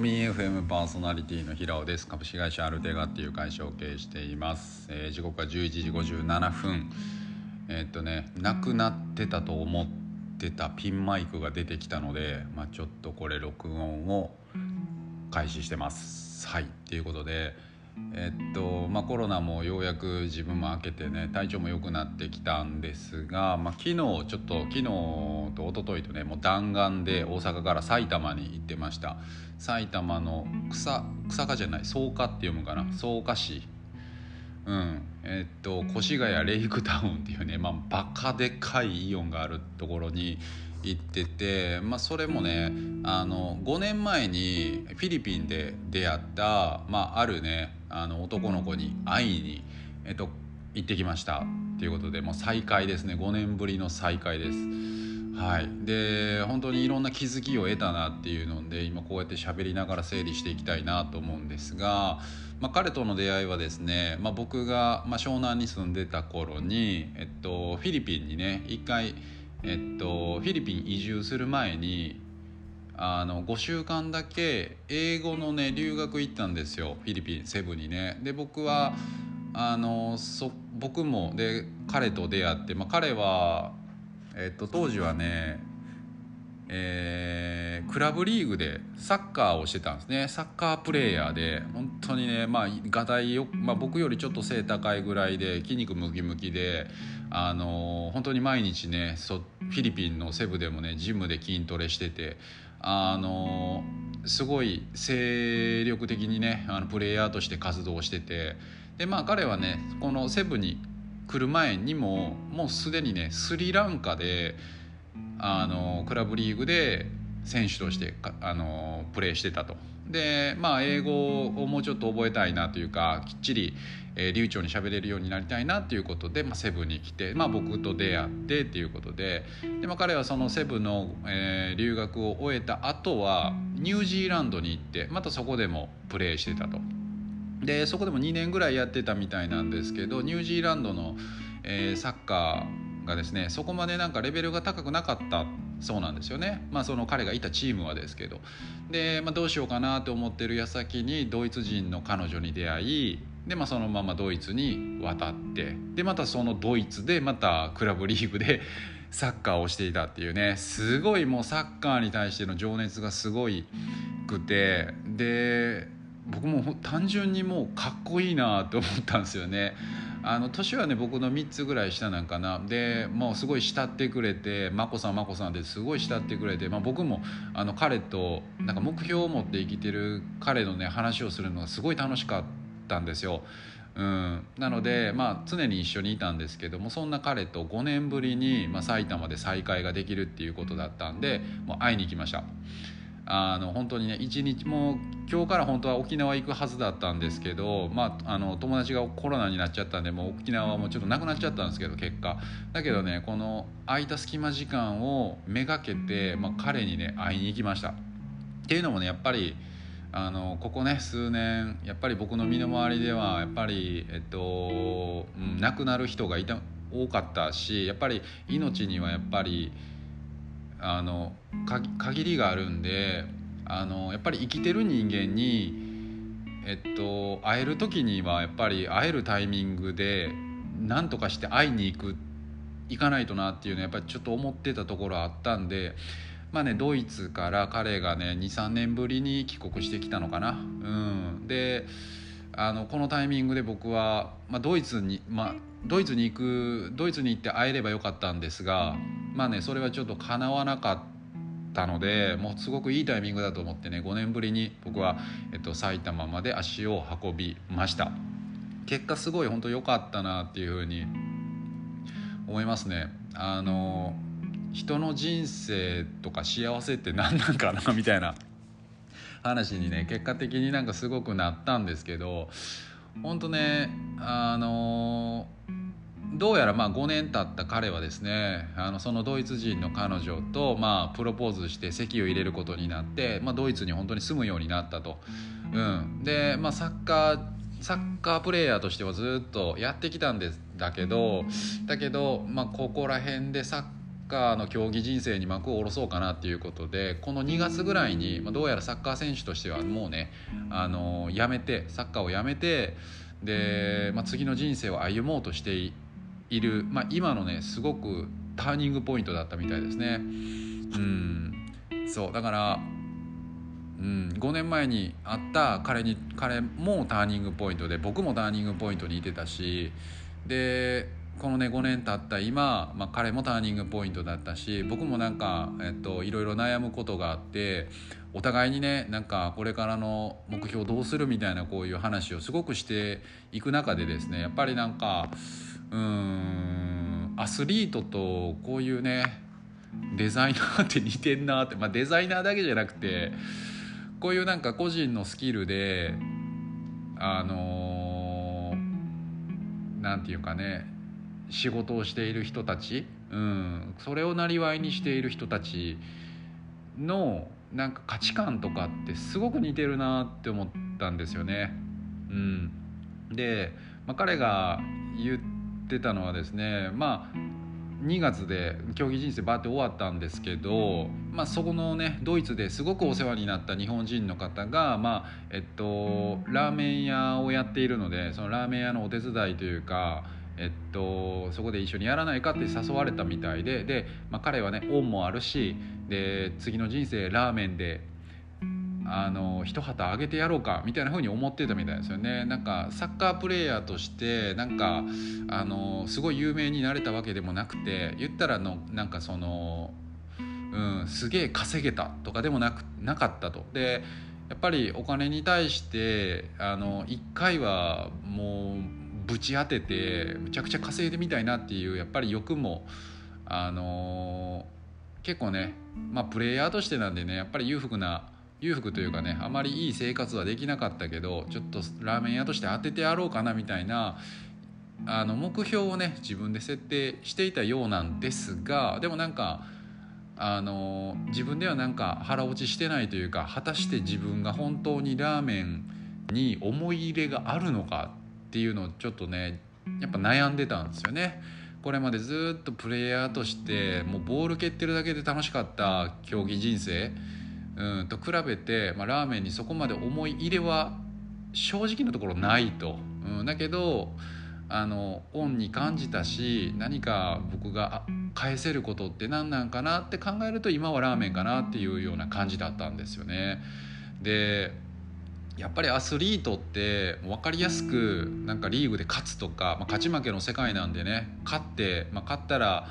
ミン FM パーソナリティの平尾です。株式会社アルテガっていう会社を経営しています、えー、時刻は11時57分。えー、っとねなくなってたと思ってたピンマイクが出てきたので、まあ、ちょっとこれ録音を開始してます。はい。ということでえっとまあ、コロナもようやく自分も明けてね体調も良くなってきたんですが、まあ、昨日ちょっと昨日と一昨日とねもう弾丸で大阪から埼玉に行ってました。埼玉の草草加じゃない草加って読むかな？草加市。うん。えっと越谷レイクタウンっていうね、まあ、バカでかいイオンがあるところに行ってて、まあ、それもねあの5年前にフィリピンで出会った、まあ、あるねあの男の子に会いに、えっと、行ってきました。っていうことでもう再会ですね。5年ぶりの再会です。はい、で本当にいろんな気づきを得たなっていうので今こうやって喋りながら整理していきたいなと思うんですが、まあ、彼との出会いはですね、まあ、僕が、まあ、湘南に住んでた頃に、えっと、フィリピンにね一回えっと、フィリピン移住する前にあの5週間だけ英語のね留学行ったんですよ。フィリピンセブにね。で僕はあのそ僕もで彼と出会って、まあ、彼は、えっと、当時はねえー、クラブリーグでサッカーをしてたんですね。サッカープレーヤーで。本当にねまあがたいよ、まあ、僕よりちょっと背高いぐらいで筋肉ムキムキであのー、本当に毎日ねそフィリピンのセブでもねジムで筋トレしててあの、すごい精力的にねあのプレイヤーとして活動しててでまあ彼はねこのセブンに来る前にももうすでにねスリランカであのクラブリーグで選手としてあのプレーしてたと。でまあ英語をもうちょっと覚えたいなというかきっちり、えー、流暢に喋れるようになりたいなということで、まあ、セブンに来て、まあ、僕と出会ってっていうことでで、まあ、彼はそのセブンの、えー、留学を終えた後はニュージーランドに行ってまたそこでもプレーしてたと。でそこでも2年ぐらいやってたみたいなんですけどニュージーランドの、えー、サッカーがですねそこまでなんかレベルが高くなかったそうなんですよね、まあ、その彼がいたチームはですけど。で、まあ、どうしようかなと思ってる矢先にドイツ人の彼女に出会いで、まあ、そのままドイツに渡ってでまたそのドイツでまたクラブリーグでサッカーをしていたっていうね。すごいもうサッカーに対しての情熱がすごいくて。で僕も単純にもうかっこいいなと思ったんですよね。あの年はね僕の3つぐらい下なんかなでもうすごい慕ってくれて眞子さん眞子さんですごい慕ってくれて、まあ、僕もあの彼となんか目標を持って生きてる彼のね話をするのがすごい楽しかったんですよ。うん、なので、まあ、常に一緒にいたんですけどもそんな彼と5年ぶりに、まあ、埼玉で再会ができるっていうことだったんでもう会いに行きました。あの本当にね一日も今日から本当は沖縄行くはずだったんですけど、まあ、あの友達がコロナになっちゃったんでもう沖縄はもうちょっとなくなっちゃったんですけど結果。だけどねこの空いた隙間時間をめがけて、まあ、彼にね会いに行きました。っていうのもねやっぱりあのここね数年やっぱり僕の身の回りではやっぱりえっと、うん、亡くなる人がいた多かったしやっぱり命にはやっぱりあの限りがあるんであのやっぱり生きてる人間に、えっと、会える時にはやっぱり会えるタイミングで何とかして会いに行く行かないとなっていうのはやっぱりちょっと思ってたところあったんで。まあね、ドイツから彼がね23年ぶりに帰国してきたのかな。うん、であのこのタイミングで僕は、まあ、ドイツに、まあ、ドイツに行くドイツに行って会えればよかったんですがまあねそれはちょっとかなわなかったのでもうすごくいいタイミングだと思ってね5年ぶりに僕は、えっと、埼玉まで足を運びました。結果すごい本当良かったなっていうふうに思いますね。あの人の人生とか幸せって何なんかなみたいな話にね結果的になんかすごくなったんですけど本当ねあのどうやらまあ5年経った彼はですねあのそのドイツ人の彼女とまあプロポーズして籍を入れることになって、まあ、ドイツに本当に住むようになったと。うん、で、まあ、サッカーサッカープレーヤーとしてはずっとやってきたんですだけどだけど、まあ、ここら辺でサッカーの競技人生に幕を下ろそうかなっていうことでこの2月ぐらいに、まあ、どうやらサッカー選手としてはもうねあのやめてサッカーをやめてで、まあ、次の人生を歩もうとしている、まあ、今のねすごくターニングポイントだったみたいですね。うん。そうだからうん、5年前に会った彼に彼もターニングポイントで僕もターニングポイントにいてたしでこのね5年経った今、まあ、彼もターニングポイントだったし僕もなんか、えっと、いろいろ悩むことがあってお互いにねなんかこれからの目標どうするみたいなこういう話をすごくしていく中でですねやっぱりなんかうんアスリートとこういうねデザイナーって似てんなって、まあ、デザイナーだけじゃなくてこういうなんか個人のスキルであのなんていうかね仕事をしている人たち、うん、それをなりわいにしている人たちのなんか価値観とかってすごく似てるなって思ったんですよね。うん、で、まあ、彼が言ってたのはですねまあ2月で競技人生バーって終わったんですけど、まあ、そこのねドイツですごくお世話になった日本人の方が、まあえっと、ラーメン屋をやっているのでそのラーメン屋のお手伝いというか、えっと、そこで一緒にやらないかって誘われたみたいでで、まあ、彼はね恩もあるしで次の人生ラーメンであの一旗あげてやろうかみたいな風に思ってたみたいですよねなんかサッカープレーヤーとしてなんかあのすごい有名になれたわけでもなくて言ったらのなんかその、うん、すげえ稼げたとかでもなくなかったと。でやっぱりお金に対してあの1回はもうぶち当ててむちゃくちゃ稼いでみたいなっていうやっぱり欲もあの結構ねまあプレイヤーとしてなんでねやっぱり裕福な裕福というかねあまりいい生活はできなかったけどちょっとラーメン屋として当ててやろうかなみたいなあの目標をね自分で設定していたようなんですがでもなんかあの自分ではなんか腹落ちしてないというか果たして自分が本当にラーメンに思い入れがあるのかっていうのをちょっとねやっぱ悩んでたんですよね。これまでずっとプレイヤーとしてもうボール蹴ってるだけで楽しかった競技人生うんと比べて、まあ、ラーメンにそこまで思い入れは正直なところないと、うん、だけどあの恩に感じたし何か僕が返せることって何なんかなって考えると今はラーメンかなっていうような感じだったんですよね。でやっぱりアスリートって分かりやすくなんかリーグで勝つとか、まあ、勝ち負けの世界なんでね勝って、まあ、勝ったら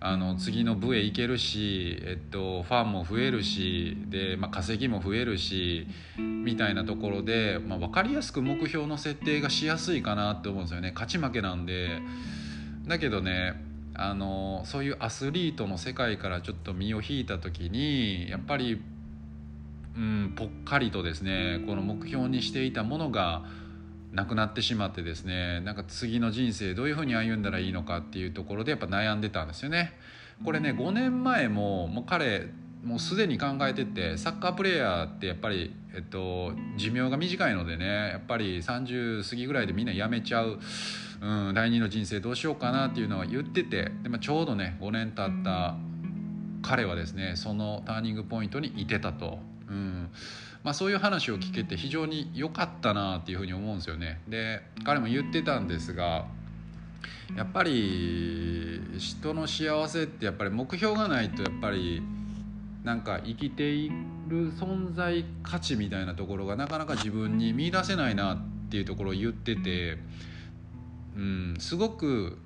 あの次の部へ行けるし、えっと、ファンも増えるしで、まあ、稼ぎも増えるしみたいなところで、まあ、分かりやすく目標の設定がしやすいかなって思うんですよね。勝ち負けなんで。だけどねあのそういうアスリートの世界からちょっと身を引いた時にやっぱり、うん、ぽっかりとですねこの目標にしていたものがなくなってしまってですねなんか次の人生どういうふうに歩んだらいいのかっていうところでやっぱ悩んでたんですよね。これね5年前ももう彼もうすでに考えててサッカープレーヤーってやっぱり、えっと、寿命が短いのでねやっぱり30過ぎぐらいでみんな辞めちゃう、うん、第二の人生どうしようかなっていうのは言っててで、まあ、ちょうどね5年経った彼はですねそのターニングポイントにいてたと。うんまあ、そういう話を聞けて非常に良かったなっていうふうに思うんですよね。で彼も言ってたんですがやっぱり人の幸せってやっぱり目標がないとやっぱりなんか生きている存在価値みたいなところがなかなか自分に見出せないなっていうところを言ってて、うん、すごく、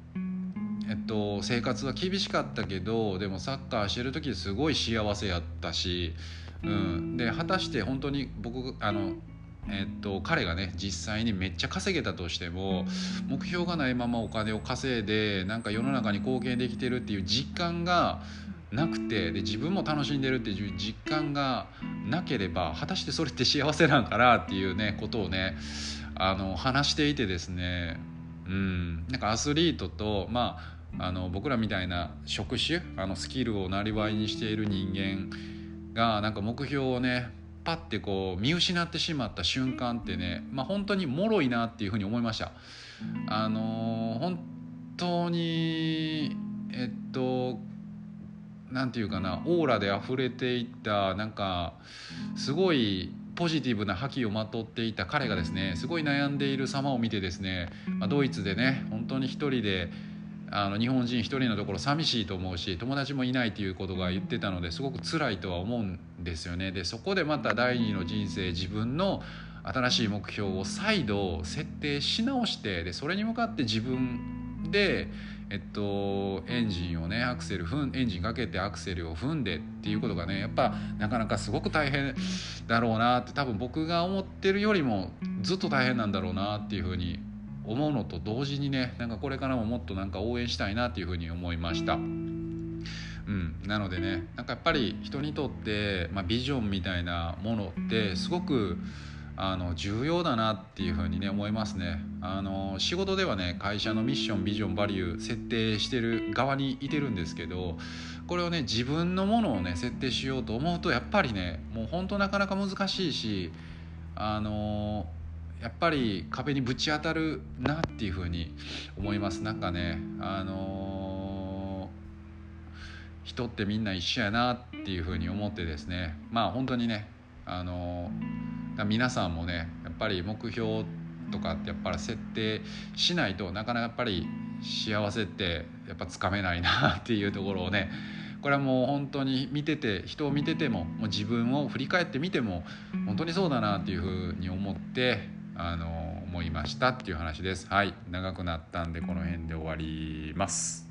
えっと、生活は厳しかったけどでもサッカーしてる時すごい幸せやったしうん、で果たして本当に僕あのえっと、彼がね実際にめっちゃ稼げたとしても目標がないままお金を稼いでなんか世の中に貢献できてるっていう実感がなくてで自分も楽しんでるっていう実感がなければ果たしてそれって幸せなんかなっていうねことをねあの話していてですねうん。なんかアスリートとまああの僕らみたいな職種あのスキルをなりわいにしている人間がなんか目標をねパッてこう見失ってしまった瞬間ってね、まあ、本当に脆いなっていうふうに思いました。あのー、本当にえっとなんていうかなオーラで溢れていったなんかすごいポジティブな覇気をまとっていた彼がですねすごい悩んでいる様を見てですね、まあ、ドイツでね本当に一人であの日本人一人のところ寂しいと思うし友達もいないということが言ってたのですごく辛いとは思うんですよね。でそこでまた第二の人生自分の新しい目標を再度設定し直してでそれに向かって自分で、えっと、エンジンをねアクセル踏んエンジンかけてアクセルを踏んでっていうことがねやっぱなかなかすごく大変だろうなって多分僕が思ってるよりもずっと大変なんだろうなっていうふうに思うのと同時にねなんかこれからももっとなんか応援したいなっていうふうに思いました。うん、なのでねなんかやっぱり人にとって、まあ、ビジョンみたいなものってすごくあの重要だなっていうふうにね思いますねあの仕事ではね会社のミッションビジョンバリュー設定してる側にいてるんですけどこれをね自分のものをね設定しようと思うとやっぱりねもうほんとなかなか難しいしあのやっぱり壁にぶち当たるなっていうふうに思います。なんかねあのー、人ってみんな一緒やなっていうふうに思ってですね。まあ本当にねあのー、皆さんもねやっぱり目標とかってやっぱり設定しないとなかなかやっぱり幸せってやっぱつかめないなっていうところをねこれはもう本当に見てて人を見ててももう自分を振り返ってみても本当にそうだなっていうふうに思ってあの思いましたっていう話です。はい。長くなったんでこの辺で終わります。